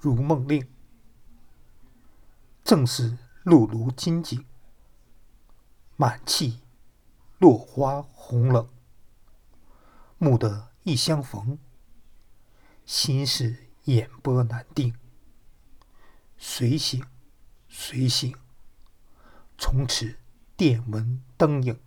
如梦令。正是露如金井，满气落花红冷。蓦得一相逢，心事眼波难定。随醒，随醒，从此电文灯影。